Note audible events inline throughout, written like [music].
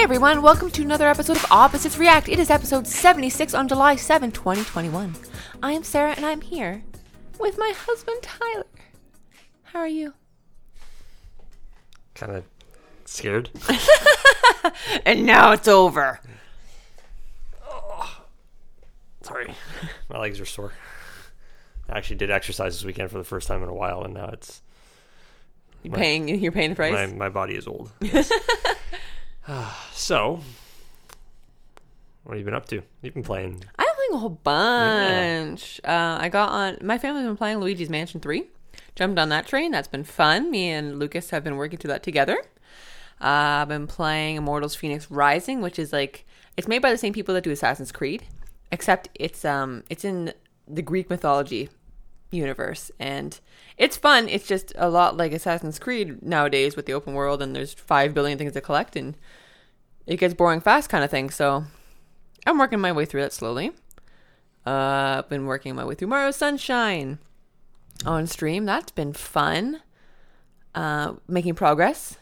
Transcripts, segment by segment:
Hey everyone, welcome to another episode of Opposites React. It is episode 76 on July 7, 2021. I am Sarah and I'm here with my husband Tyler. How are you? Kind of scared. [laughs] And now it's over. [sighs] Sorry, my legs are sore. I actually did exercise this weekend for the first time in a while, and now it's you're paying you're paying the price? my my body is old. [laughs] Yes. [sighs] so, what have you been up to? You've been playing. I've been playing a whole bunch. Uh, I got on my family's been playing Luigi's Mansion 3. Jumped on that train. That's been fun. Me and Lucas have been working through that together. Uh, I've been playing Immortals Fenyx Rising, which is like it's made by the same people that do Assassin's Creed, except it's um it's in the Greek mythology universe and it's fun. It's just a lot like Assassin's Creed nowadays with the open world and there's five billion things to collect and it gets boring fast kind of thing. So I'm working my way through that slowly. Uh, I've been working my way through Mario Sunshine on stream. That's been fun. Uh, making progress,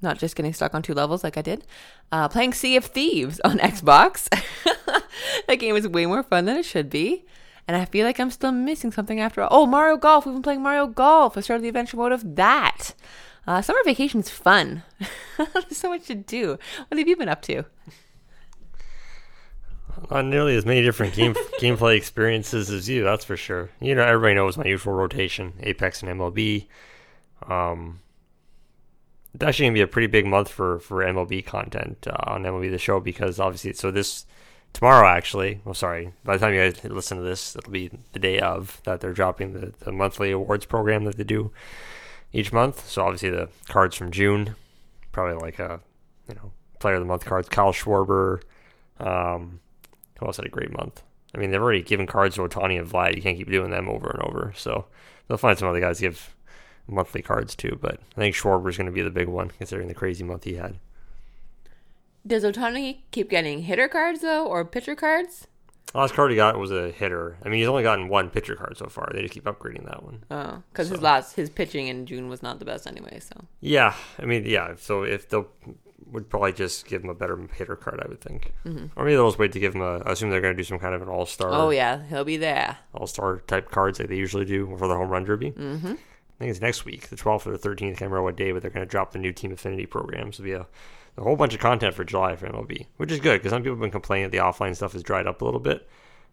not just getting stuck on two levels like I did. Uh, playing Sea of Thieves on [laughs] Xbox. [laughs] that game is way more fun than it should be. And I feel like I'm still missing something after all. Oh, Mario Golf. We've been playing Mario Golf. I started the adventure mode of that. Uh, summer vacation's fun. [laughs] There's so much to do. What have you been up to? Not nearly as many different game [laughs] gameplay experiences as you, that's for sure. You know, everybody knows my usual rotation: Apex and MLB. Um, it's actually gonna be a pretty big month for for MLB content uh, on MLB the Show because obviously, so this tomorrow actually. Well, sorry, by the time you guys listen to this, it'll be the day of that they're dropping the the monthly awards program that they do each month. So obviously, the cards from June, probably like a you know player of the month cards, Kyle Schwarber. Um, who else had a great month? I mean, they've already given cards to Ohtani and Vlad. You can't keep doing them over and over. So they'll find some other guys give monthly cards too. But I think Schwarber's going to be the big one considering the crazy month he had. Does Ohtani keep getting hitter cards though, or pitcher cards? Last card he got was a hitter. I mean, he's only gotten one pitcher card so far. They just keep upgrading that one. Oh, because his last his pitching in June was not the best anyway. So Yeah, I mean, yeah. So if they'll would probably just give him a better hitter card, I would think, or maybe they'll just wait to give him a. I assume they're going to do some kind of an all star. oh yeah, he'll be there. all star type cards like they usually do for the home run derby. Mm-hmm. I think it's next week, the 12th or the 13th. I can't remember what day, but they're going to drop the new Team Affinity program. So be a, a whole bunch of content for July for MLB, which is good because some people have been complaining that the offline stuff has dried up a little bit.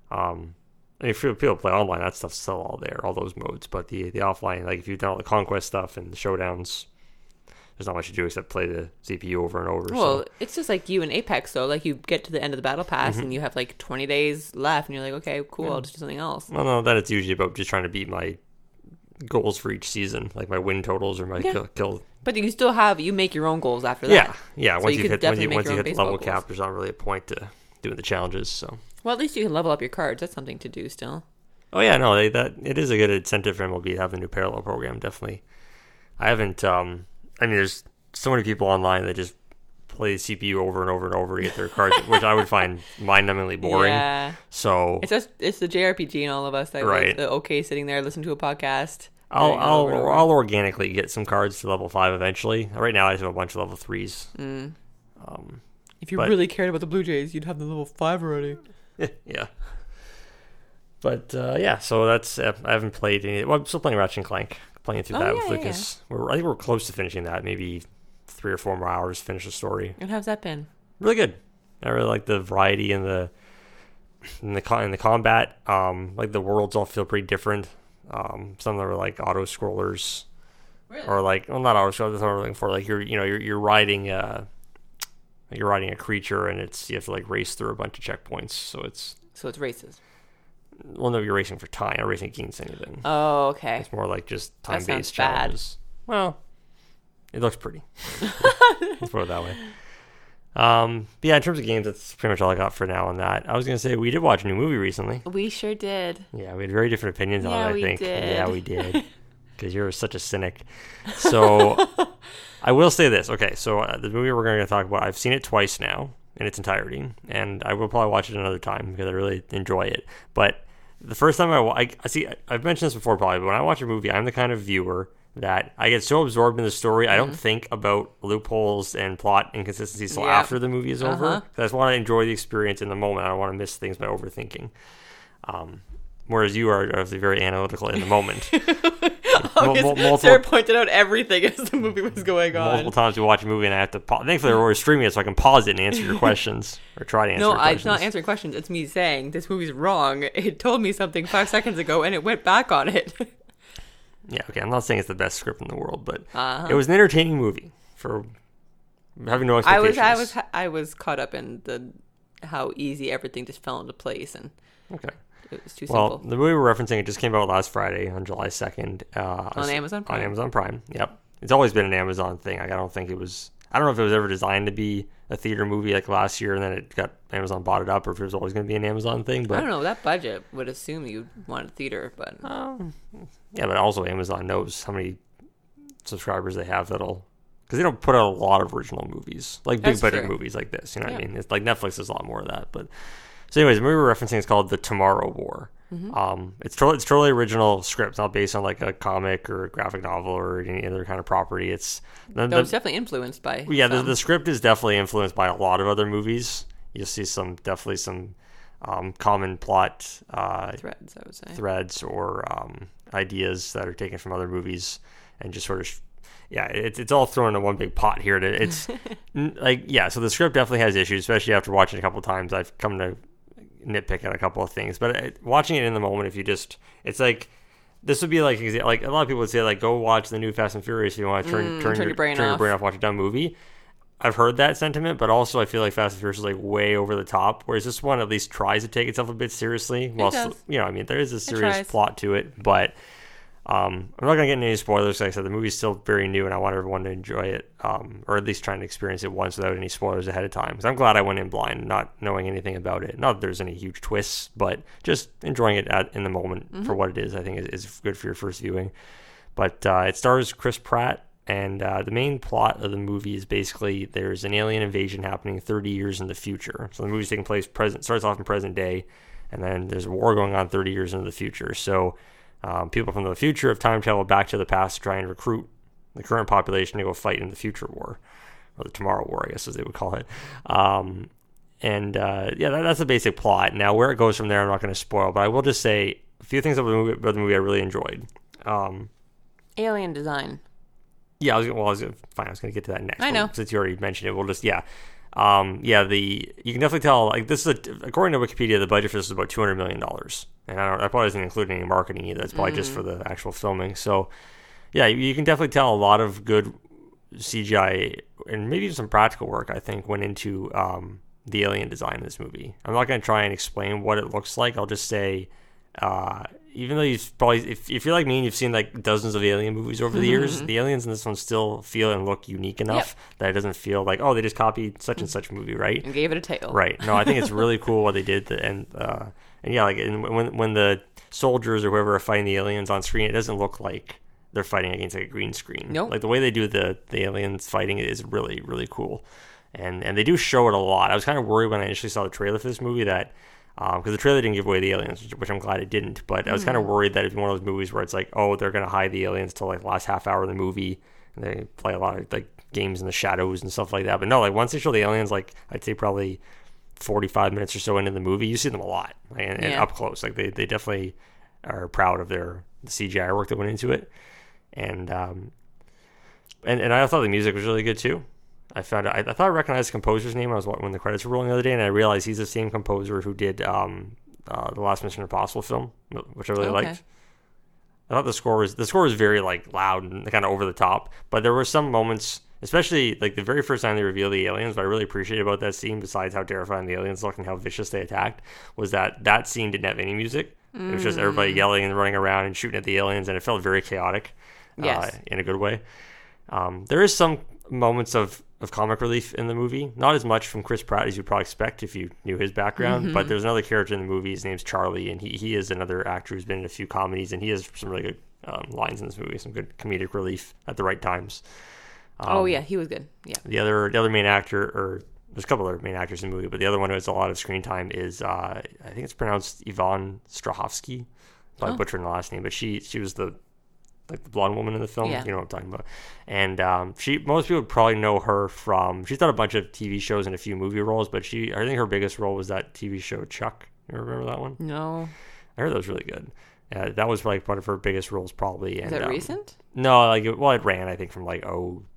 Um, I mean, if people play online, that stuff's still all there, all those modes. But the the offline, like if you've done all the conquest stuff and the showdowns, there's not much to do except play the CPU over and over. Well, so it's just like you in Apex though. Like you get to the end of the battle pass and you have like 20 days left, and you're like, okay, cool, I'll just do something else. well, no, then it's usually about just trying to beat my goals for each season, like my win totals or my Yeah. kill, kill But you still have you make your own goals after that. Yeah, yeah. So Once you you, hit once you, once you hit the level baseball cap, there's not really a point to doing the challenges. So, Well, at least you can level up your cards. That's something to do still. oh yeah, no, they, that it is a good incentive for MLB to have the new parallel program. Definitely, I haven't. um I mean, there's so many people online that just play the CPU over and over and over to get their cards, [laughs] which I would find mind-numbingly boring. Yeah. So It's just it's the JRPG in all of us that Right. right. the okay sitting there listen to a podcast. I'll doing I'll, over. I'll organically get some cards to level five eventually. Right now, I just have a bunch of level threes. Mm. Um, If you but- really cared about the Blue Jays, you'd have the level five already. [laughs] yeah. But uh, yeah, so that's uh, I haven't played any. Well, I'm still playing Ratchet and Clank, playing through Oh, that yeah, with yeah, We're, I think we're close to finishing that. Maybe three or four more hours to finish the story. And how's that been? Really good. I really like the variety and the in the in the combat. Um, like the worlds all feel pretty different. Um, some of them are like auto scrollers, Really? or like well, not auto scrollers. That's what I'm looking for. Like you're you know you're you're riding uh you're riding a creature and it's you have to like race through a bunch of checkpoints. So it's So it's races. well, no, you're racing for time. You're racing against anything. Oh, okay. It's more like just time-based sounds bad. challenges. Well, it looks pretty. [laughs] Let's put it that way. Um, but yeah, in terms of games, that's pretty much all I got for now on that. I was gonna say we did watch a new movie recently. We sure did. Yeah, we had very different opinions on it. I think. did. Yeah, we did. [laughs] Because you're such a cynic. So [laughs] I will say this. Okay, so uh, the movie we're going to talk about, I've seen it twice now in its entirety, and I will probably watch it another time because I really enjoy it. But the first time I, wa- I, I see, I- I've mentioned this before probably, but when I watch a movie, I'm the kind of viewer that I get so absorbed in the story, I don't think about loopholes and plot inconsistencies till Mm-hmm. After the movie is over. Uh-huh. 'Cause I just want to enjoy the experience in the moment. I don't want to miss things by overthinking. Um, whereas you are obviously very analytical in the moment. [laughs] Mul- mul- multiple- Sarah pointed out everything [laughs] as the movie was going on. Multiple times we watch a movie and I have to. Pa- Thankfully, we're always streaming it, so I can pause it and answer your [laughs] questions or try to answer. No, your I, it's questions. not answering questions. It's me saying this movie's wrong. It told me something five seconds ago, and it went back on it. Yeah, okay. I'm not saying it's the best script in the world, but Uh-huh. it was an entertaining movie for having no expectations. I was, I was, I was caught up in the how easy everything just fell into place, and okay. it was too Well, simple. the movie we're referencing it just came out last Friday on July 2nd. Uh, On Amazon Prime. On Amazon Prime. Yep. It's always been an Amazon thing. Like, I don't think it was. I don't know if it was ever designed to be a theater movie like last year, and then it got Amazon bought it up, or if it was always going to be an Amazon thing. But I don't know. That budget would assume you wanted theater, but Um, yeah, but also Amazon knows how many subscribers they have that'll because they don't put out a lot of original movies like big That's budget true. movies like this. You know what I mean? It's like Netflix does a lot more of that. But so, anyways, the movie we're referencing is called The Tomorrow War. Mm-hmm. Um, it's totally it's totally original script, not based on like a comic or a graphic novel or any other kind of property. It's the, the- definitely influenced by. yeah, the, the script is definitely influenced by a lot of other movies. You'll see some definitely some um, common plot uh, threads. I would say. threads or um, ideas that are taken from other movies and just sort of yeah it's, it's all thrown in one big pot here it's [laughs] like yeah so the script definitely has issues especially after watching a couple of times i've come to nitpick at a couple of things but uh, watching it in the moment if you just it's like this would be like like a lot of people would say like go watch the new Fast and Furious if you want to turn Mm, turn, turn your, your brain turn your off. brain off watch a dumb movie. I've heard that sentiment, but also I feel like Fast and Furious is like way over the top. Whereas this one at least tries to take itself a bit seriously. While does. you know, I mean, there is a serious plot to it, but um, I'm not gonna get into any spoilers. Like I said, the movie's still very new, and I want everyone to enjoy it, um, or at least trying to experience it once without any spoilers ahead of time. Because I'm glad I went in blind, not knowing anything about it. Not that there's any huge twists, but just enjoying it at, in the moment for what it is. I think is, is good for your first viewing. But uh, it stars Chris Pratt, and uh, the main plot of the movie is basically there's an alien invasion happening 30 years in the future. So the movie's taking place present starts off in present day, and then there's a war going on 30 years into the future. So um, people from the future have time traveled back to the past to try and recruit the current population to go fight in the future war, or the tomorrow war, I guess as they would call it. Um, and uh, yeah, that, that's the basic plot. Now, where it goes from there, I'm not going to spoil, but I will just say a few things about the movie, about the movie I really enjoyed. Um, Alien design. yeah, I was well. I was fine. I was going to get to that next. I know. since you already mentioned it, we'll just yeah, um, yeah. The you can definitely tell. Like this is a, according to Wikipedia, the budget for this is about two hundred million dollars, and I don't. That probably doesn't include any marketing either. It's probably just for the actual filming. So yeah, you, you can definitely tell a lot of good CGI and maybe some practical work. I think went into um, the alien design in this movie. I'm not going to try and explain what it looks like. I'll just say. Uh, even though you've probably, if, if you're like me and you've seen like dozens of alien movies over the years, the aliens in this one still feel and look unique enough that it doesn't feel like, oh, they just copied such and such movie, right? And gave it a tail. Right. No, I think it's really [laughs] cool what they did, th- and uh, and yeah, like and when when the soldiers or whoever are fighting the aliens on screen, it doesn't look like they're fighting against like a green screen. Nope. Like the way they do the the aliens fighting is really really cool, and and they do show it a lot. I was kind of worried when I initially saw the trailer for this movie that. Because the trailer didn't give away the aliens, which, which I'm glad it didn't. But I was kind of worried that it'd be one of those movies where it's like, oh, they're gonna hide the aliens till like the last half hour of the movie, and they play a lot of like games in the shadows and stuff like that. But no, like once they show the aliens, like I'd say probably 45 minutes or so into the movie, you see them a lot like, and, and up close. Like they, they definitely are proud of their the CGI work that went into it, and um, and and I thought the music was really good too. I found I, I thought I recognized the composer's name. I was when the credits were rolling the other day, and I realized he's the same composer who did um, uh, the last Mission Impossible film, which I really Okay. liked. I thought the score was the score was very like loud and kind of over the top, but there were some moments, especially like the very first time they revealed the aliens. What I really appreciated about that scene, besides how terrifying the aliens looked and how vicious they attacked, was that that scene didn't have any music. It was just Mm. everybody yelling and running around and shooting at the aliens, and it felt very chaotic, Yes. uh, in a good way. Um, there is some moments of, of comic relief in the movie, not as much from Chris Pratt as you'd probably expect if you knew his background. Mm-hmm. But there's another character in the movie. His name's Charlie, and he, he is another actor who's been in a few comedies, and he has some really good um, lines in this movie, some good comedic relief at the right times. oh yeah, he was good. Yeah. The other the other main actor, or there's a couple other main actors in the movie, but the other one who has a lot of screen time is uh, I think it's pronounced Yvonne Strahovski. Probably Oh. butchering the last name, but she she was the like the blonde woman in the film. Yeah. You know what I'm talking about. And um, she, most people probably know her from. She's done a bunch of TV shows and a few movie roles, but she, I think her biggest role was that TV show Chuck. You remember that one? No. I heard that was really good. Uh, that was like one of her biggest roles, probably. Is that um, recent? No, like it, well, it ran I think from like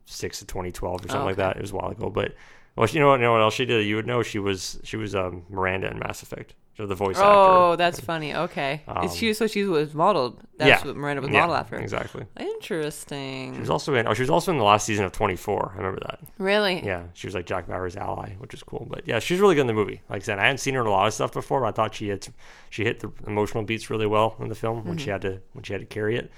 06 to 2012 or something Oh, like that. It was a while ago, but well, you know what? You know what else she did? You would know she was she was um, Miranda in Mass Effect. So the voice Oh, actor. that's funny. Okay. Um, she so she was modeled. That's yeah, what Miranda was yeah, modeled after. Exactly. Interesting. She was also in. Oh, she was also in the last season of 24. I remember that. really? Yeah, she was like Jack Bauer's ally, which is cool. But yeah, she's really good in the movie. Like I said, I hadn't seen her in a lot of stuff before, but I thought she had she hit the emotional beats really well in the film when she had to when she had to carry it.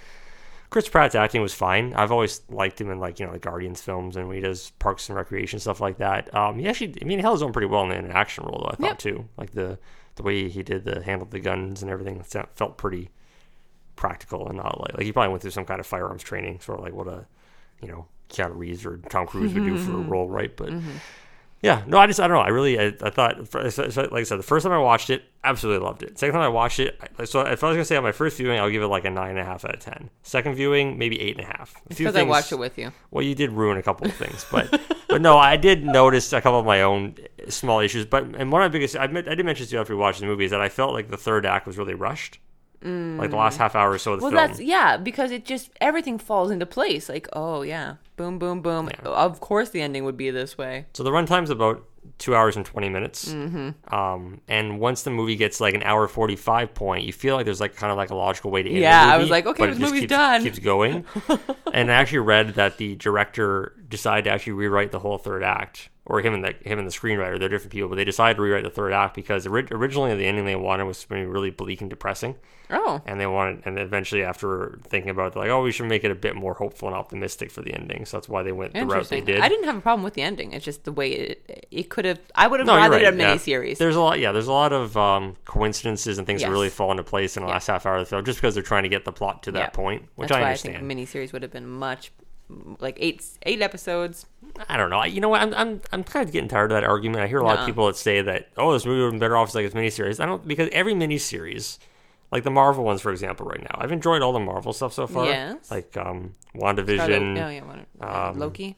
Chris Pratt's acting was fine. I've always liked him in like you know the Guardians films and when he does Parks and Recreation stuff like that. Um, he actually, I mean, he held his own pretty well in an action role though. I thought Yep. too, like the the way he did the handled the guns and everything felt pretty practical and not like like he probably went through some kind of firearms training, sort of like what a you know Keanu Reeves or Tom Cruise would do for a [laughs] role, right? But mm-hmm. yeah, no, I just I don't know. I really I, I thought for- so- so- like I said, the first time I watched it, absolutely loved it. Second time I watched it, I, so if I was gonna say on my first viewing, I'll give it like a nine and a half out of ten. Second viewing, maybe eight and a half. A Because I things- watched it with you. well, you did ruin a couple of things, but [laughs] but no, I did notice a couple of my own small issues. But and one of my biggest, I, I did mention to you after we watched the movie, is that I felt like the third act was really rushed. Like the last half hour or so of the Well, film. that's yeah, because it just everything falls into place. Like, oh yeah, boom, boom, boom. Of course, the ending would be this way. So the runtime's about two hours and twenty minutes. Mm-hmm. Um, and once the movie gets like an hour forty five point, you feel like there's like kind of like a logical way to end. Yeah, the I was like, okay, this movie's keeps, done. Keeps going. [laughs] and I actually read that the director decided to actually rewrite the whole third act, or him and the him and the screenwriter. They're different people, but they decided to rewrite the third act because ori- originally the ending they wanted was to be really bleak and depressing Oh, and they wanted and eventually after thinking about it they're like oh we should make it a bit more hopeful and optimistic for the ending so that's why they went the route they did I didn't have a problem with the ending. It's just the way it it could have. I would have No, rather right, a yeah. miniseries. There's a lot, yeah. There's a lot of um, coincidences and things that really fall into place in the last half hour of the film, just because they're trying to get the plot to that Yeah. point, which That's I why understand. I think a miniseries would have been much like eight eight episodes. I don't know. I, you know what? I'm, I'm, I'm kind of getting tired of that argument. I hear a lot of people that say that, oh, this movie would have been better off as like a miniseries. I don't because every miniseries, like the Marvel ones, for example, right now, I've enjoyed all the Marvel stuff so far. Yes. Like um, Scarlet- WandaVision. oh yeah, one- um, Loki.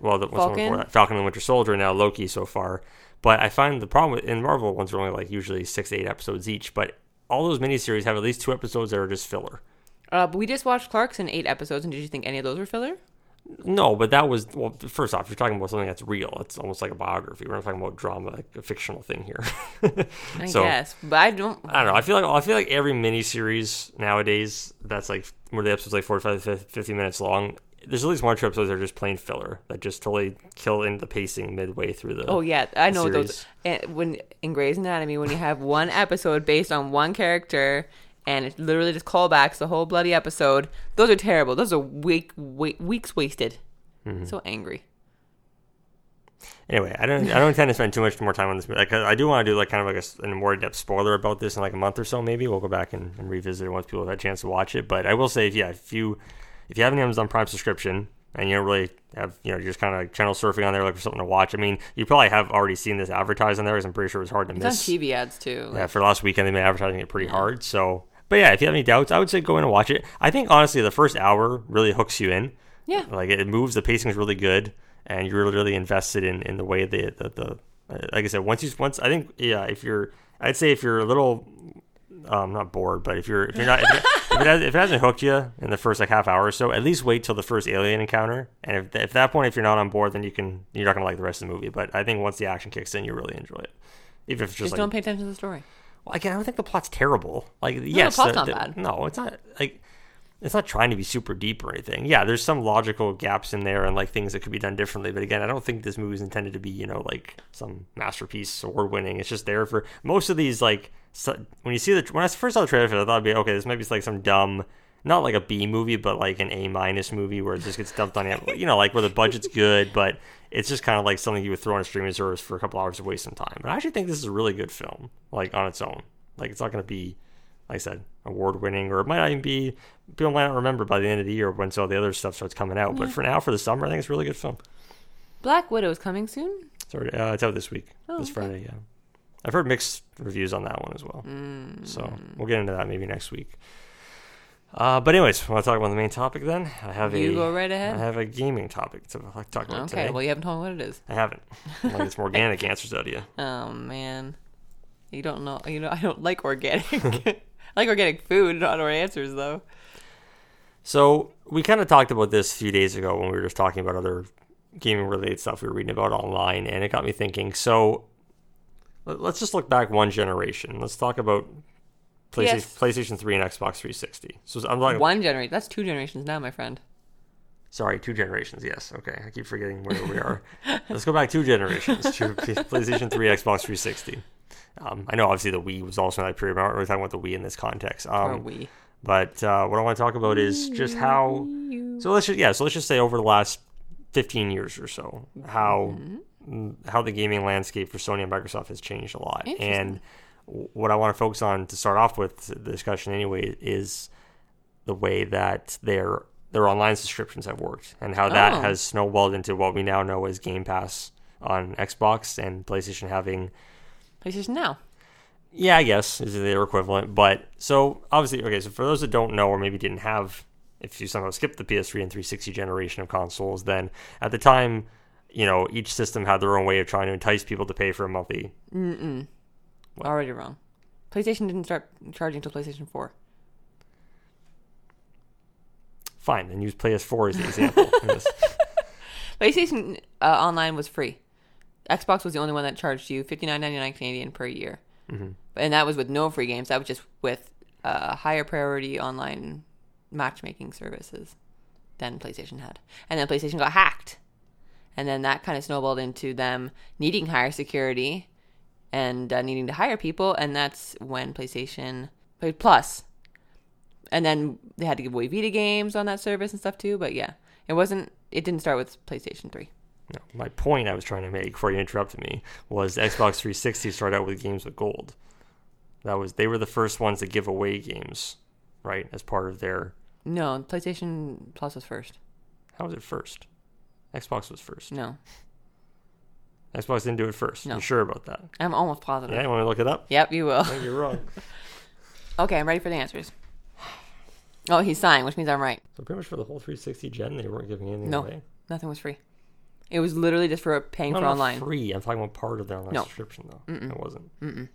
well, the Falcon? that? Falcon and the Winter Soldier, now Loki so far. But I find the problem with in Marvel ones are only like usually six eight episodes each. But all those miniseries have at least two episodes that are just filler. Uh, but we just watched Clarkson eight episodes, and did you think any of those were filler? No, but that was well. First off, you're talking about something that's real. It's almost like a biography. We're not talking about drama, like a fictional thing here. [laughs] I So- guess, but I don't. I don't know. I feel like I feel like every miniseries nowadays that's like where the episodes like 45 50 minutes long. There's at least one or two episodes that are just plain filler that just totally kill in the pacing midway through the. Oh yeah, I know those. series. And when in Grey's Anatomy, when you have one episode based on one character, and it literally just callbacks the whole bloody episode, those are terrible. Those are week, week weeks wasted. Mm-hmm. So angry. Anyway, I don't I don't intend to spend too much more time on this. Like, I do want to do like kind of like a, a more in depth spoiler about this in like a month or so. Maybe we'll go back and, and revisit it once people have had a chance to watch it. But I will say, if yeah, if you if you have an Amazon Prime subscription and you don't really have you know you're just kind of like channel surfing on there looking for something to watch. I mean, you probably have already seen this advertised on there. 'cause I'm pretty sure it was hard to It's on miss. TV ads too. Yeah, for last weekend they've been advertising it pretty hard. So, but yeah, if you have any doubts, I would say go in and watch it. I think honestly, the first hour really hooks you in. Yeah. Like it moves, the pacing is really good, and you're really, really invested in, in the way the the, the uh, like I said, once you once I think yeah, if you're I'd say if you're a little um not bored, but if you're if you're not if, it, if, it has, if it hasn't hooked you in the first like half hour or so, at least wait till the first alien encounter. And if if that point if you're not on board, then you can you're not gonna like the rest of the movie. But I think once the action kicks in, you really enjoy it. Even if it's just, Just like don't pay attention to the story. Well, again, I don't think the plot's terrible. Like, yes, plot's the- not the- bad. No, it's not like it's not trying to be super deep or anything. Yeah, there's some logical gaps in there and like things that could be done differently. But again, I don't think this movie's intended to be you know like some masterpiece award winning. It's just there for most of these like so, when you see the when I first saw the trailer, for it, I thought it'd be okay. This might be like some dumb. Not like a B movie, but like an A minus movie where it just gets dumped on you. You know, like where the budget's good, but it's just kind of like something you would throw on a streaming service for a couple hours to waste some time. But I actually think this is a really good film, like on its own. Like it's not going to be, like I said, award winning, or it might not even be. People might not remember by the end of the year when all the other stuff starts coming out. But for now, for the summer, I think it's a really good film. Black Widow is coming soon. It's, already, uh, it's out this week, Oh, this okay. Friday. Yeah, I've heard mixed reviews on that one as well. Mm. So we'll get into that maybe next week. Uh, but anyways, I want to talk about the main topic then? I have You a go right ahead. I have a gaming topic to talk about today. Okay, today. well, you haven't told me what it is. I haven't. I'll get some organic answers out of you. Oh man, you don't know. You know, I don't like organic. [laughs] I like organic food, not our answers though. So we kind of talked about this a few days ago when we were just talking about other gaming related stuff we were reading about online, and it got me thinking. So let's just look back one generation. Let's talk about PlayStation, Yes. PlayStation 3 and Xbox 360. So I'm like, One generation. That's two generations now, my friend. sorry, two generations. Yes, okay. I keep forgetting where we are. [laughs] let's go back two generations to [laughs] PlayStation 3, Xbox 360. Um, I know obviously the Wii was also in that period, but I'm not really talking about the Wii in this context. Um, or we. But uh, what I want to talk about is just how. So let's just yeah. So let's just say over the last fifteen years or so, how mm, how the gaming landscape for Sony and Microsoft has changed a lot. Interesting. And what I want to focus on to start off with the discussion anyway is the way that their their online subscriptions have worked and how that Oh. has snowballed into what we now know as Game Pass on Xbox and PlayStation having PlayStation Now. yeah, I guess is their equivalent. But so obviously, okay. So for those that don't know or maybe didn't have, if you somehow skipped the PS3 and 360 generation of consoles, then at the time, you know, each system had their own way of trying to entice people to pay for a monthly. Mm-mm. Already wrong. PlayStation didn't start charging until PlayStation 4. Fine, then use PS4 as the example. [laughs] PlayStation uh, Online was free. Xbox was the only one that charged you fifty nine ninety nine Canadian per year, Mhm. and that was with no free games. That was just with uh, higher priority online matchmaking services than PlayStation had. And then PlayStation got hacked, and then that kind of snowballed into them needing higher security and uh, needing to hire people, and that's when PlayStation played Plus. And then they had to give away Vita games on that service and stuff too. But yeah, it wasn't. It didn't start with PlayStation Three. No, my point I was trying to make before you interrupted me was Xbox 360 started out with games with gold. That was they were the first ones to give away games, right, as part of their. No, PlayStation Plus was first. How was it first? Xbox was first. No, Xbox didn't do it first. No. You sure about that? I'm almost positive. Yeah, you want me to look it up? Yep, you will. No, you're wrong. [laughs] Okay, I'm ready for the answers. Oh, he's sighing, which means I'm right. so pretty much for the whole 360 gen, they weren't giving anything No. away. Nothing was free. It was literally just for paying No, for online. free. I'm talking about part of their online No. subscription though. It wasn't. Mm-mm.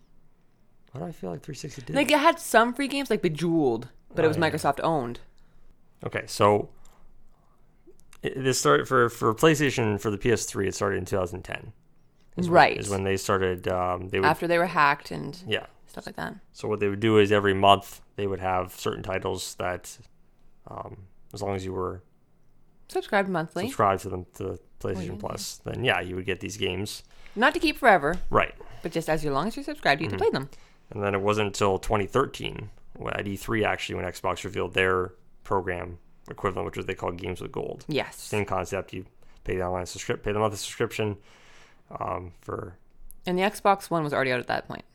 Why do I feel like 360 did? Like it had some free games, like Bejeweled, but it Oh, was yeah. Microsoft owned. Okay, so it, this started for for PlayStation for the PS3. It started in 2010. Is Right. is when they started. Um, they would After they were hacked and yeah. stuff like that. So what they would do is every month they would have certain titles that, um, as long as you were Subscribed monthly, subscribed to them to PlayStation Oh, yeah. Plus, then yeah, you would get these games. not to keep forever, Right. but just as long as you're subscribed, you Mm-hmm. can play them. And then it wasn't until 2013, when- at E3 actually, when Xbox revealed their program equivalent, which was they called Games with Gold. Yes. Same concept. You pay the online subscription, pay the monthly subscription um, for. And the Xbox One was already out at that point.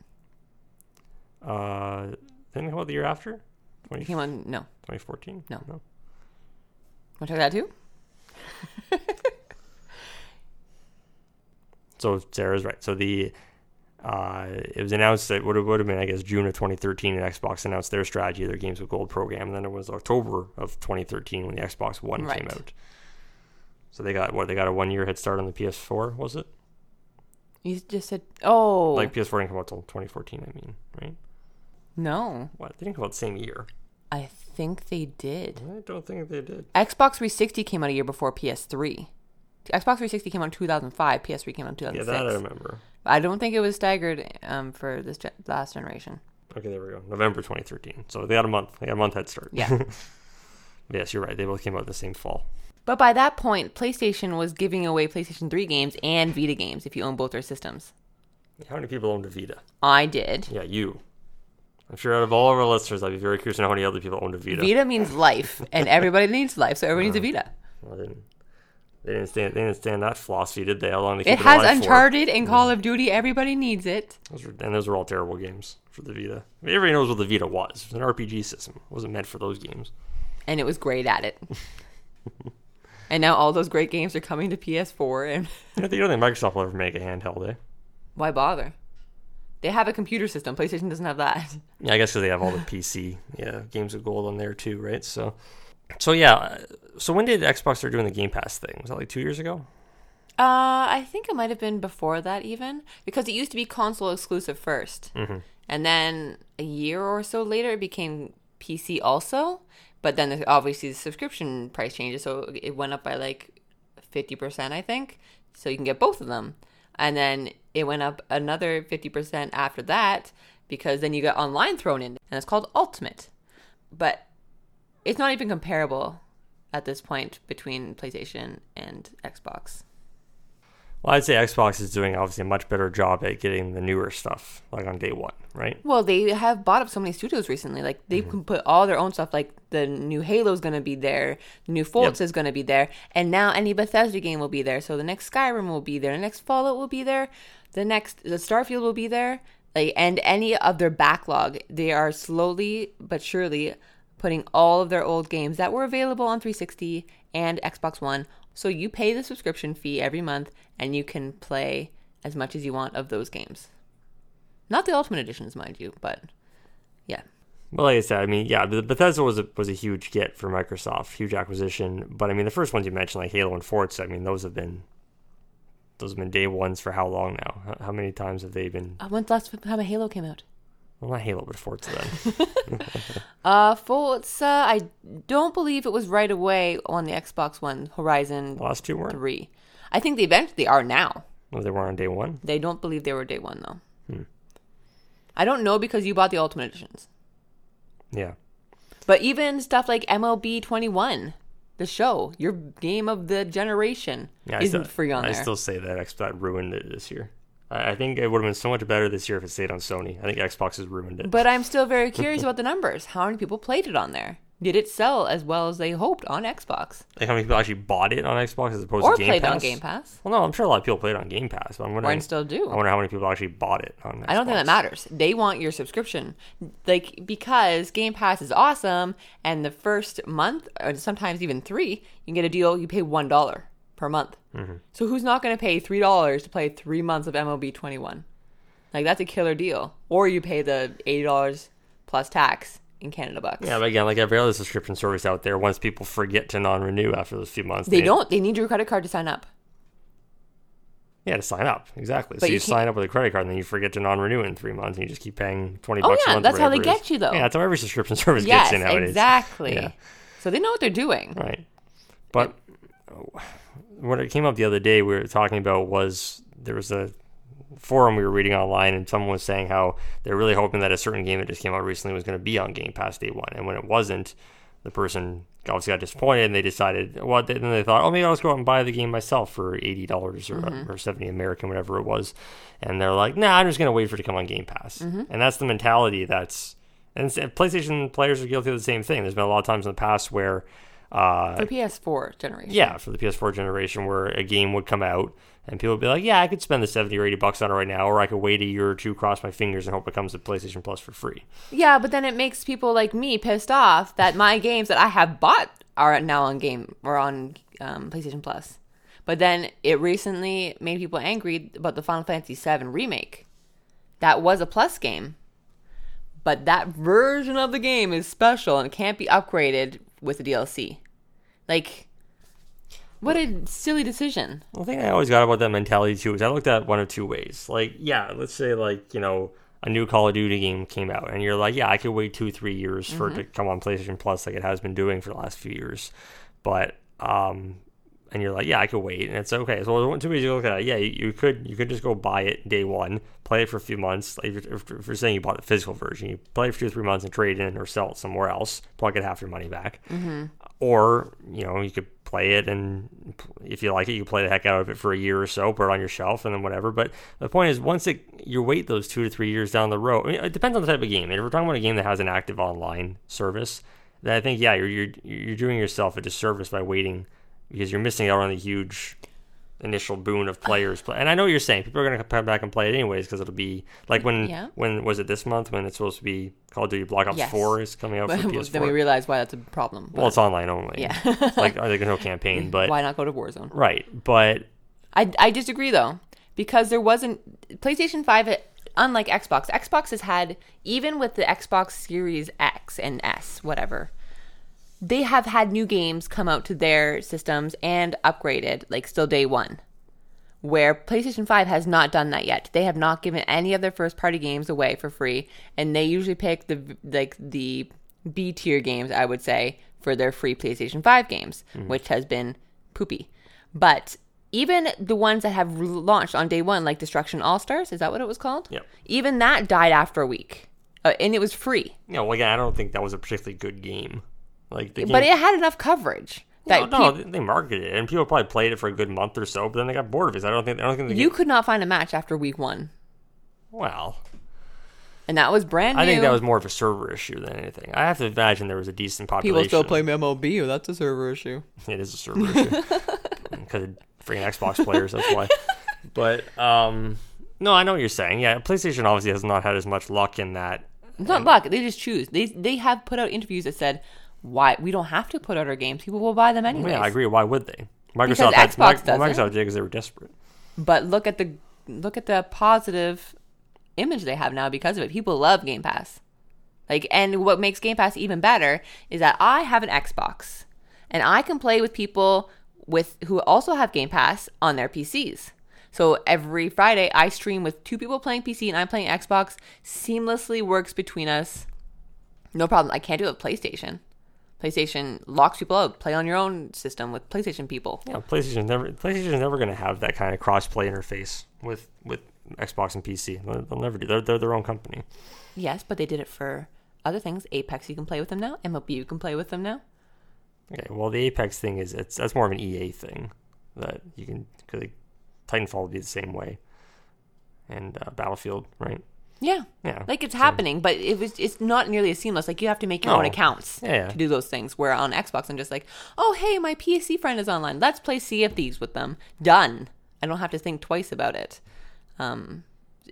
Uh, didn't it come out the year after? 20, It came on. No, 2014. No. no. want to that too? [laughs] So Sarah's right. So the uh, it was announced that would have, would have been I guess June of 2013, and Xbox announced their strategy, their Games with Gold program. And then it was October of 2013 when the Xbox One came out. So they got what they got a one year head start on the PS4, was it? You just said, "Oh, Like PS4 didn't come out till 2014. I mean, right? no." What? They didn't come out the same year. I think they did. I don't think they did. Xbox 360 came out a year before PS3. Xbox 360 came out in 2005. PS3 came out in 2006. Yeah, that I remember. I don't think it was staggered um, for this gen- last generation. Okay, there we go. November 2013. So they had a month. They had a month head start. Yeah. [laughs] yes, you're right. They both came out the same fall. But by that point, PlayStation was giving away PlayStation 3 games and Vita games if you own both their systems. How many people owned a Vita? I did. Yeah, you. I'm sure out of all of our listeners, I'd be very curious to know how many other people owned a Vita. Vita means life, and everybody needs life, so everybody needs a uh-huh. Vita. Well, they didn't. They didn't stand. They didn't stand that philosophy, did they? How long they It it, has alive for? Uncharted and Call mm. of Duty. Everybody needs it. Those were, and those were all terrible games for the Vita. I mean, everybody knows what the Vita was. It was an RPG system. It wasn't meant for those games. And it was great at it. [laughs] and now all those great games are coming to PS4, and You don't think you don't think Microsoft will ever make a handheld, eh? why bother? They have a computer system. PlayStation doesn't have that. [laughs] Yeah, I guess because they have all the PC, yeah, games of gold on there too, right? So, so yeah. So when did Xbox start doing the Game Pass thing? Was that like two years ago? Uh, I think it might have been before that even because it used to be console exclusive 1st and then a year or so later it became PC also. But then the- obviously the subscription price changes, so it went up by like fifty percent, I think. So you can get both of them, and then it went up another fifty percent after that because then you get online thrown in, and it's called Ultimate. But it's not even comparable at this point between PlayStation and Xbox. Well, I'd say Xbox is doing obviously a much better job at getting the newer stuff like on day one, right? Well, they have bought up so many studios recently. Like they mm-hmm. can put all their own stuff. Like the new Halo's going to be there, the new Forza is going to be there, and now any Bethesda game will be there. So the next Skyrim will be there, the next Fallout will be there, the next the Starfield will be there. Like and any of their backlog, they are slowly but surely putting all of their old games that were available on 360 and Xbox One. So you pay the subscription fee every month, and you can play as much as you want of those games. Not the Ultimate Editions, mind you, but yeah. Well, like I said, I mean, yeah, the Bethesda was a, was a huge get for Microsoft, huge acquisition. But I mean, the first ones you mentioned, like Halo and Forza, I mean, those have been those have been day ones for how long now? How- many times have they been? Uh, when's the last time a Halo came out? Well, not Halo, but Forza then. [laughs] [laughs] Uh, Forza, I don't believe it was right away on the Xbox One Horizon the last two weren't. 3. I think they eventually are now. Well, they weren't on day one. They don't believe they were day one, though. I don't know because you bought the Ultimate Editions. Yeah. But even stuff like MLB 21, the show, your game of the generation, Yeah, I isn't still, free on I there. still say that Xbox ruined it this year. I, I think it would have been so much better this year if it stayed on Sony. I think Xbox has ruined it. But I'm still very [laughs] curious about the numbers. How many people played it on there? Did it sell as well as they hoped on Xbox? like how many people actually bought it on Xbox as opposed Or to Game played Pass? on Game Pass? Well, no, I'm sure a lot of people played it on Game Pass, but I'm wondering. Or still do. I wonder how many people actually bought it on. Xbox. I don't think that matters. They want your subscription. Like because Game Pass is awesome and the first month or sometimes even 3, you can get a deal you pay $1 per month. Mm-hmm. So who's not going to pay $3 to play 3 months of MLB 21? Like that's a killer deal. Or you pay the $80 plus tax in Canada bucks. Yeah, but again, like every other subscription service out there, once people forget to non-renew after those few months, They don't. They need your credit card to sign up. Yeah, to sign up exactly. But so you, you sign up with a credit card, and then you forget to non-renew in three months, and you just keep paying twenty Oh, bucks yeah, a month. that's how they whatever it is. get you, though. Yeah, that's how every subscription [laughs] service Yes, gets you nowadays. exactly. Yeah. So they know what they're doing. Right. But what it came up the other day we were talking about was there was a forum we were reading online and someone was saying how they're really hoping that a certain game that just came out recently was going to be on Game Pass day one. And when it wasn't, the person obviously got disappointed and they decided, well, then they thought, oh, maybe I'll just go out and buy the game myself for $80 or, mm-hmm. or 70 American, whatever it was. And they're like, nah, I'm just going to wait for it to come on Game Pass. Mm-hmm. And that's the mentality that's, and PlayStation players are guilty of the same thing. There's been a lot of times in the past where, uh, For the PS4 generation. yeah, for the PS4 generation, where a game would come out and people would be like, "Yeah, I could spend the seventy or eighty bucks on it right now, or I could wait a year or two, cross my fingers, and hope it comes to PlayStation Plus for free." Yeah, but then it makes people like me pissed off that my games that I have bought are now on game or on um, PlayStation Plus. But then it recently made people angry about the Final Fantasy VII remake. That was a Plus game, but that version of the game is special and can't be upgraded with the DLC. Like, what a silly decision. The thing I always got about that mentality too is I looked at it one of two ways. Like, yeah, let's say like you know a new Call of Duty game came out, and you're like, yeah, I could wait two, three years for it to come on PlayStation Plus, like it has been doing for the last few years. But um, and you're like, yeah, I could wait, and it's okay. So two ways you look at it. Yeah, you, you could you could just go buy it day one, play it for a few months. Like if, you're- if you're saying you bought the physical version, you play it for two or three months and trade in or sell it somewhere else, probably get half your money back. Mm-hmm. Or you know you could play it and if you like it, you play the heck out of it for a year or so, put it on your shelf, and then whatever. But the point is, once it you wait those two to three years down the road, I mean, it depends on the type of game. And if we're talking about a game that has an active online service, then I think yeah, you're you're you're doing yourself a disservice by waiting because you're missing out on the huge initial boon of players play. And I know what you're saying people are going to come back and play it anyways because it'll be like when Yeah. when was it this month when it's supposed to be Call of Duty Black Ops Yes. 4 is coming out for PS4. [laughs] then we realize why that's a problem. well, it's online only. Yeah. like [laughs] oh, are there no campaign, but why not go to Warzone? right, but I, I disagree though because there wasn't PlayStation Five. It, unlike Xbox, Xbox has had even with the Xbox Series X and S, whatever. They have had new games come out to their systems and upgraded, like still day one. Where PlayStation 5 has not done that yet. They have not given any of their first party games away for free, and they usually pick the like the B tier games, I would say, for their free PlayStation 5 games, which has been poopy. But even the ones that have launched on day one, like Destruction All Stars, is that what it was called? Yeah. Even that died after a week, uh, and it was free. Know, again, I don't think that was a particularly good game. Like the game, But it had enough coverage that no, no, peop- they marketed it, and people probably played it for a good month or so, but then they got bored of it. I don't think. I don't think the you game, could not find a match after week one, Well, and that was brand new. I think that was more of a server issue than anything. I have to imagine there was a decent population. People still play MLB. That's a server issue. [laughs] It is a server issue [laughs] because of freaking Xbox players. That's why. But um, no, I know what you're saying. Yeah, PlayStation obviously has not had as much luck in that. It's not luck. They just choose. They they have put out interviews that said, "Why we don't have to put out our games. People will buy them anyways." Yeah, I agree. Why would they? Microsoft had, Xbox Mic- doesn't. Microsoft did because they were desperate. But look at the look at the positive image they have now because of it. People love Game Pass. Like and what makes Game Pass even better is that I have an Xbox and I can play with people with who also have Game Pass on their PCs. So every Friday I stream with two people playing PC and I'm playing Xbox. Seamlessly works between us. No problem. I can't do it with PlayStation. PlayStation locks people out. Play on your own system with PlayStation people. Yeah, PlayStation never PlayStation's never going to have that kind of cross-play interface with with Xbox and PC. They'll, they'll never do. They're, they're their own company. Yes, but they did it for other things. Apex, you can play with them now. MLB, you can play with them now. Okay, well the Apex thing is it's that's more of an EA thing that you can because Titanfall would be the same way, and uh, Battlefield, right? Yeah, Yeah, like it's happening, but it was it's not nearly as seamless. Like you have to make your own accounts Yeah, yeah. to do those things. Where on Xbox, I'm just like, oh hey, my PC friend is online. Let's play Sea of Thieves with them. Done. I don't have to think twice about it. Um,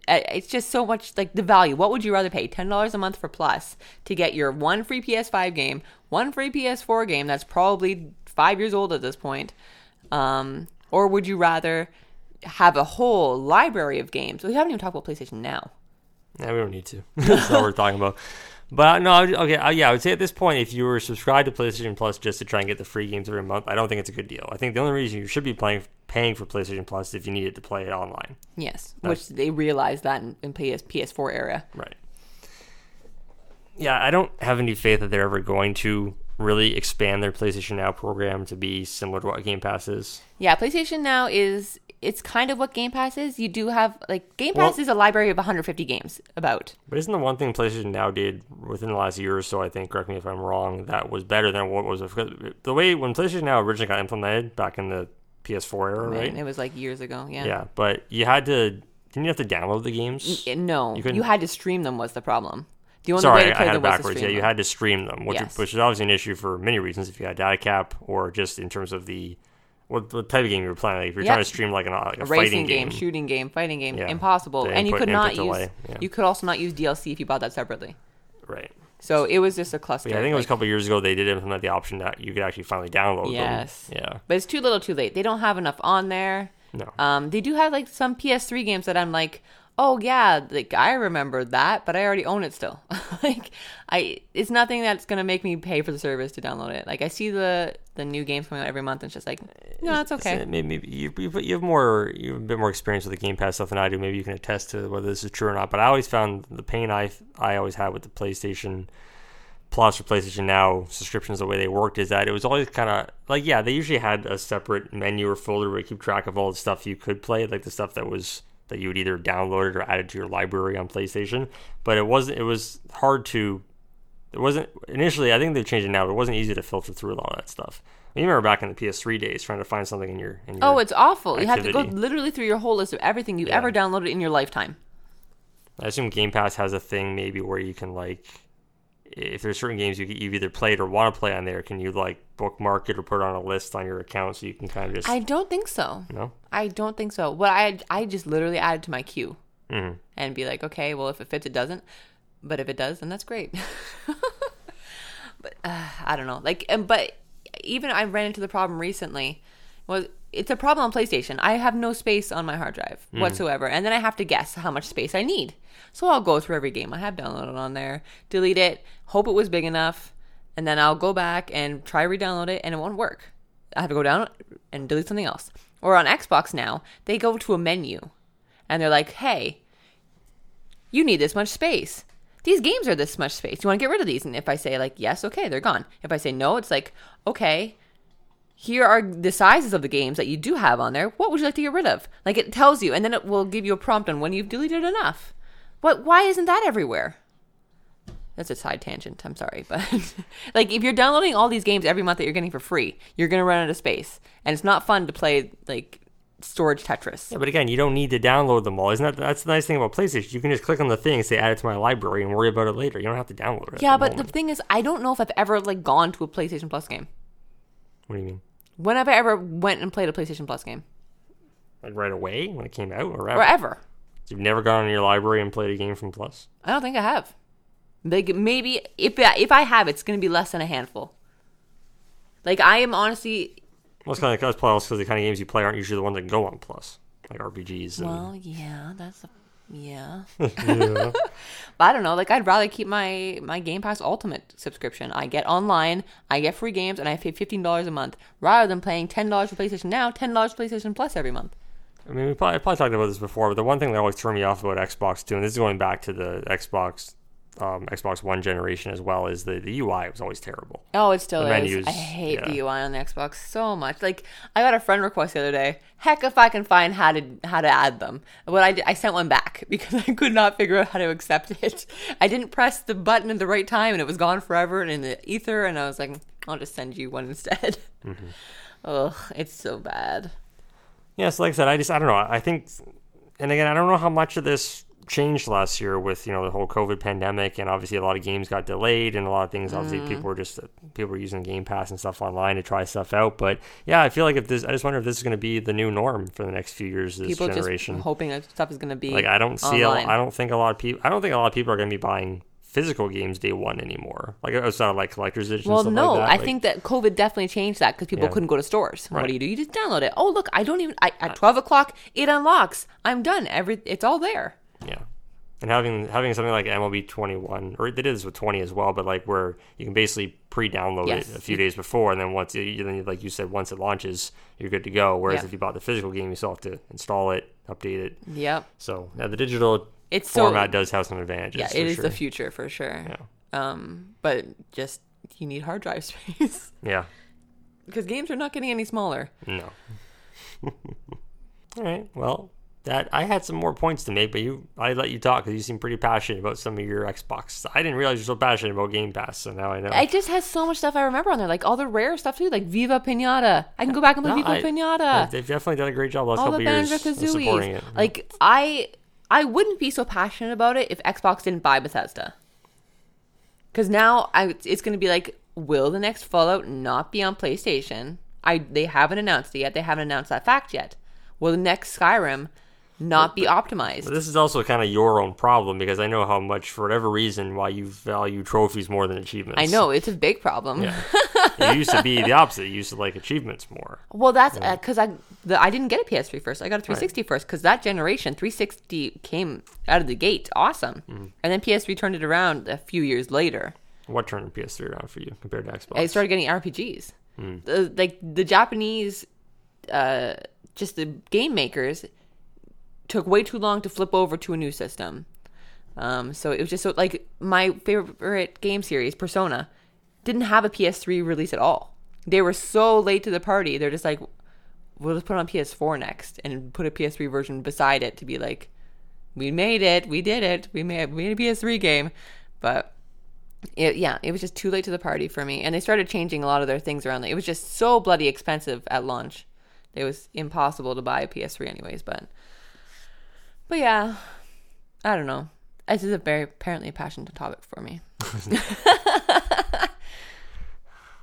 it's just so much like the value. What would you rather pay? Ten dollars a month for Plus to get your one free PS5 game, one free PS4 game that's probably five years old at this point, um, or would you rather have a whole library of games? We haven't even talked about PlayStation now. Yeah, we don't need to. [laughs] That's not what we're talking about. But no, okay, yeah, I would say at this point, if you were subscribed to PlayStation Plus just to try and get the free games every month, I don't think it's a good deal. I think the only reason you should be playing, paying for PlayStation Plus is if you needed to play it online. Yes, which they realized that in, in PS PS4 era. Right. Yeah, I don't have any faith that they're ever going to really expand their PlayStation Now program to be similar to what Game Pass is. Yeah, PlayStation Now is it's kind of what Game Pass is. You do have like Game Pass Well- is a library of 150 games about. But isn't the one thing PlayStation Now did within the last year or so, I think, correct me if I'm wrong, that was better than what was because the way when PlayStation Now originally got implemented back in the PS4 era, right? It was like years ago. Yeah. Yeah, but you had to didn't you have to download the games? No, you, couldn't- had to stream them was the problem. The only Sorry, way to I play had them it backwards. Yeah, you had to stream them, which, Yes. which is obviously an issue for many reasons. If you had data cap or just in terms of the what, what type of game you were playing. Like if you're Yep. trying to stream like, an, like a, a fighting racing game, game, shooting game, fighting game, Yeah. impossible. The and you could not use. yeah. You could also not use DLC if you bought that separately. right? So it was just a cluster. Yeah, I think it was a like- couple years ago they did implement the option that you could actually finally download Yes. them. Yeah, but it's too little, too late. They don't have enough on there. no. Um, they do have like some PS3 games that I'm like, oh yeah, like I remember that, but I already own it still. [laughs] like I, it's nothing that's gonna make me pay for the service to download it. Like I see the the new games coming out every month, and it's just like, no, it's okay. Maybe, you you have more you have a bit more experience with the Game Pass stuff than I do. Maybe you can attest to whether this is true or not. But I always found the pain I I always had with the PlayStation Plus or PlayStation Now subscriptions, the way they worked, is that it was always kind of like yeah, they usually had a separate menu or folder where you keep track of all the stuff you could play, like the stuff that was that you would either download it or add it to your library on PlayStation. But it wasn't. It was hard to it wasn't initially. I think they've changed it now, but it wasn't easy to filter through all that stuff. You remember back in the PS3 days, trying to find something in your. In your Oh, it's awful. You have to go literally through your whole list of everything you Yeah. ever downloaded in your lifetime. I assume Game Pass has a thing maybe where you can like, if there's certain games you you've either played or want to play on there, can you like bookmark it or put it on a list on your account so you can kind of just I don't think so. no. I don't think so. Well, I I just literally add it to my queue hmm and be like, okay, well, if it fits, it doesn't. But if it does, then that's great. [laughs] but uh, I don't know. Like, and, but even I ran into the problem recently. Was it's a problem on PlayStation. I have no space on my hard drive hmm. whatsoever, and then I have to guess how much space I need. So I'll go through every game I have downloaded on there, delete it, hope it was big enough, and then I'll go back and try re-download it, and it won't work. I have to go down and delete something else. Or on Xbox now, they go to a menu, and they're like, "Hey, you need this much space." These games are this much space. You want to get rid of these? And if I say like yes, okay, they're gone. If I say no, it's like okay, here are the sizes of the games that you do have on there. What would you like to get rid of? Like it tells you, and then it will give you a prompt on when you've deleted enough. What? Why isn't that everywhere? That's a side tangent. I'm sorry, but [laughs] like if you're downloading all these games every month that you're getting for free, you're gonna run out of space, and it's not fun to play like storage Tetris. Yeah, but again, you don't need to download them all. Isn't that that's the nice thing about PlayStation? You can just click on the thing and say add it to my library and worry about it later. You don't have to download it. Yeah, the but the thing is, I don't know if I've ever like gone to a PlayStation Plus game. what do you mean? When have I ever went and played a PlayStation Plus game? Like right away when it came out, or Or ever? ever? You've never gone in your library and played a game from Plus? I don't think I have. Like maybe if I- if I have, it's going to be less than a handful. Like I am honestly, Well, it's kind of that's probably also because the kind of games you play aren't usually the ones that go on Plus, like RPGs. And, well, yeah, that's a, yeah. [laughs] [laughs] yeah. But I don't know. Like I'd rather keep my my Game Pass Ultimate subscription. I get online, I get free games, and I pay fifteen dollars a month rather than paying ten dollars for PlayStation Now, ten dollars PlayStation Plus every month. I mean, we probably, I probably talked about this before, but the one thing that always threw me off about Xbox too, and this is going back to the Xbox, um, Xbox One generation as well, is the, the UI was always terrible. Oh, it still The is. menus, I hate the. UI on the Xbox so much. Like I got a friend request the other day. Heck, if I can find how to how to add them. What I did, I sent one back [laughs] because I could not figure out how to accept it. I didn't press the button at the right time, and it was gone forever and in the ether. And I was like, I'll just send you one instead. Mm-hmm. [laughs] Ugh, it's so bad. Yeah, so like I said, I just I don't know. I think, and again, I don't know how much of this changed last year with you know the whole COVID pandemic, and obviously a lot of games got delayed, and a lot of things. Obviously, mm. people were just people were using Game Pass and stuff online to try stuff out. But yeah, I feel like if this, I just wonder if this is going to be the new norm for the next few years. This People generation, just hoping that stuff is going to be like I don't see, a, online. I don't think a lot of people, I don't think a lot of people are going to be buying physical games day one anymore. Like uh, outside of like collector's edition. Well, no, like. I Like, think that COVID definitely changed that because people Yeah. couldn't go to stores. What do you do? You just download it. Oh, look, I don't even. I, at twelve o'clock, it unlocks. I'm done. Every it's all there. Yeah. And having having something like MLB 21, or they did this with 20 as well, but like where you can basically pre-download Yes. it a few days before, and then once you, then like you said, once it launches, you're good to go. Whereas Yeah. if you bought the physical game, you still have to install it, update it. Yep. So yeah, the digital It's so- format does have some advantages. Yeah, it is sure. the future for sure. Yeah. Um, but just you need hard drive [laughs] space Yeah. because games are not getting any smaller. No. [laughs] All right. Well, that I had some more points to make, but you, I let you talk because you seem pretty passionate about some of your Xbox. I didn't realize you're so passionate about Game Pass, so now I know. It just has so much stuff I remember on there, like all the rare stuff too, like Viva Pinata. I can go back and play No, Viva I- Pinata. They've definitely done a great job last all couple the years supporting it. Like I, I wouldn't be so passionate about it if Xbox didn't buy Bethesda. Because now I, it's going to be like, will the next Fallout not be on PlayStation? I they haven't announced it yet. They haven't announced that fact yet. Will the next Skyrim not be optimized? But this is also kind of your own problem because I know how much, for whatever reason, why you value trophies more than achievements. I know it's a big problem. Yeah. [laughs] it used to be the opposite. You used to like achievements more. Well, that's because I the, I didn't get a PS3 first. I got a 360 first because that generation 360 came out of the gate awesome, Mm-hmm. and then PS3 turned it around a few years later. What turned PS3 around for you compared to Xbox? I started getting RPGs. Hmm. The, like the Japanese, uh, just the game makers took way too long to flip over to a new system. Um, so it was just so like my favorite game series, Persona, didn't have a PS3 release at all. They were so late to the party. They're just like, we'll just put on PS4 next and put a PS3 version beside it to be like, we made it, we did it, we made, we made a PS3 game, but it, yeah, it was just too late to the party for me. And they started changing a lot of their things around. It was just so bloody expensive at launch. It was impossible to buy a PS3 anyways, but but yeah, I don't know. This is a very apparently a passionate topic for me. [laughs] [laughs]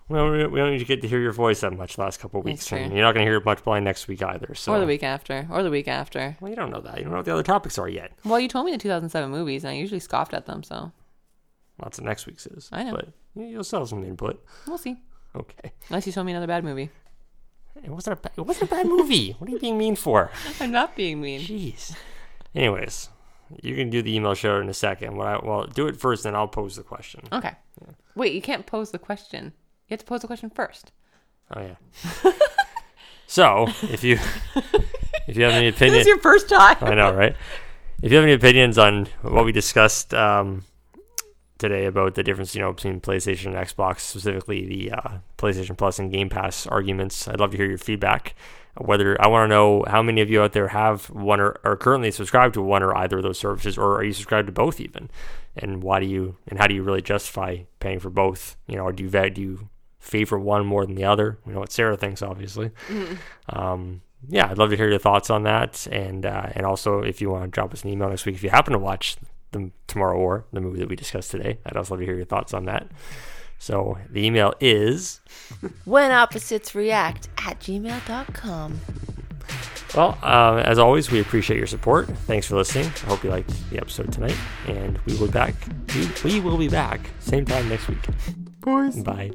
Well, we we don't need to get to hear your voice that much the last couple of weeks, you're not going to hear it much by next week either. So, Or the week after. Or the week after. well, you don't know that. You don't know what the other topics are yet. Well, you told me the 2007 movies, and I usually scoffed at them, so Lots of next week's is. I know. but you- you'll still have some input. we'll see. Okay. Unless you show me another bad movie. It wasn't a. ba- It wasn't a bad movie. what are you being mean for? [laughs] I'm not being mean. Jeez. Anyways, you can do the email show in a second. What I well do it first, then I'll pose the question. Okay. Wait, you can't pose the question. You have to pose the question first. Oh yeah. [laughs] so if you if you have any [laughs] This opinion, is your first time. I know, right? If you have any opinions on what we discussed um, today about the difference, you know, between PlayStation and Xbox, specifically the uh, PlayStation Plus and Game Pass arguments, I'd love to hear your feedback. Whether I want to know how many of you out there have one or are currently subscribed to one or either of those services, or are you subscribed to both even? And why do you and how do you really justify paying for both? You know, or do you do you favor one more than the other? We know what Sarah thinks, obviously. Um, yeah, I'd love to hear your thoughts on that, and uh, and also if you want to drop us an email next week if you happen to watch the Tomorrow War, the movie that we discussed today, I'd also love to hear your thoughts on that. So the email is [laughs] When opposites react at gmail.com. well, uh, as always, we appreciate your support. Thanks for listening. I hope you liked the episode tonight, and we will be back. We, we will be back same time next week. Boys, bye.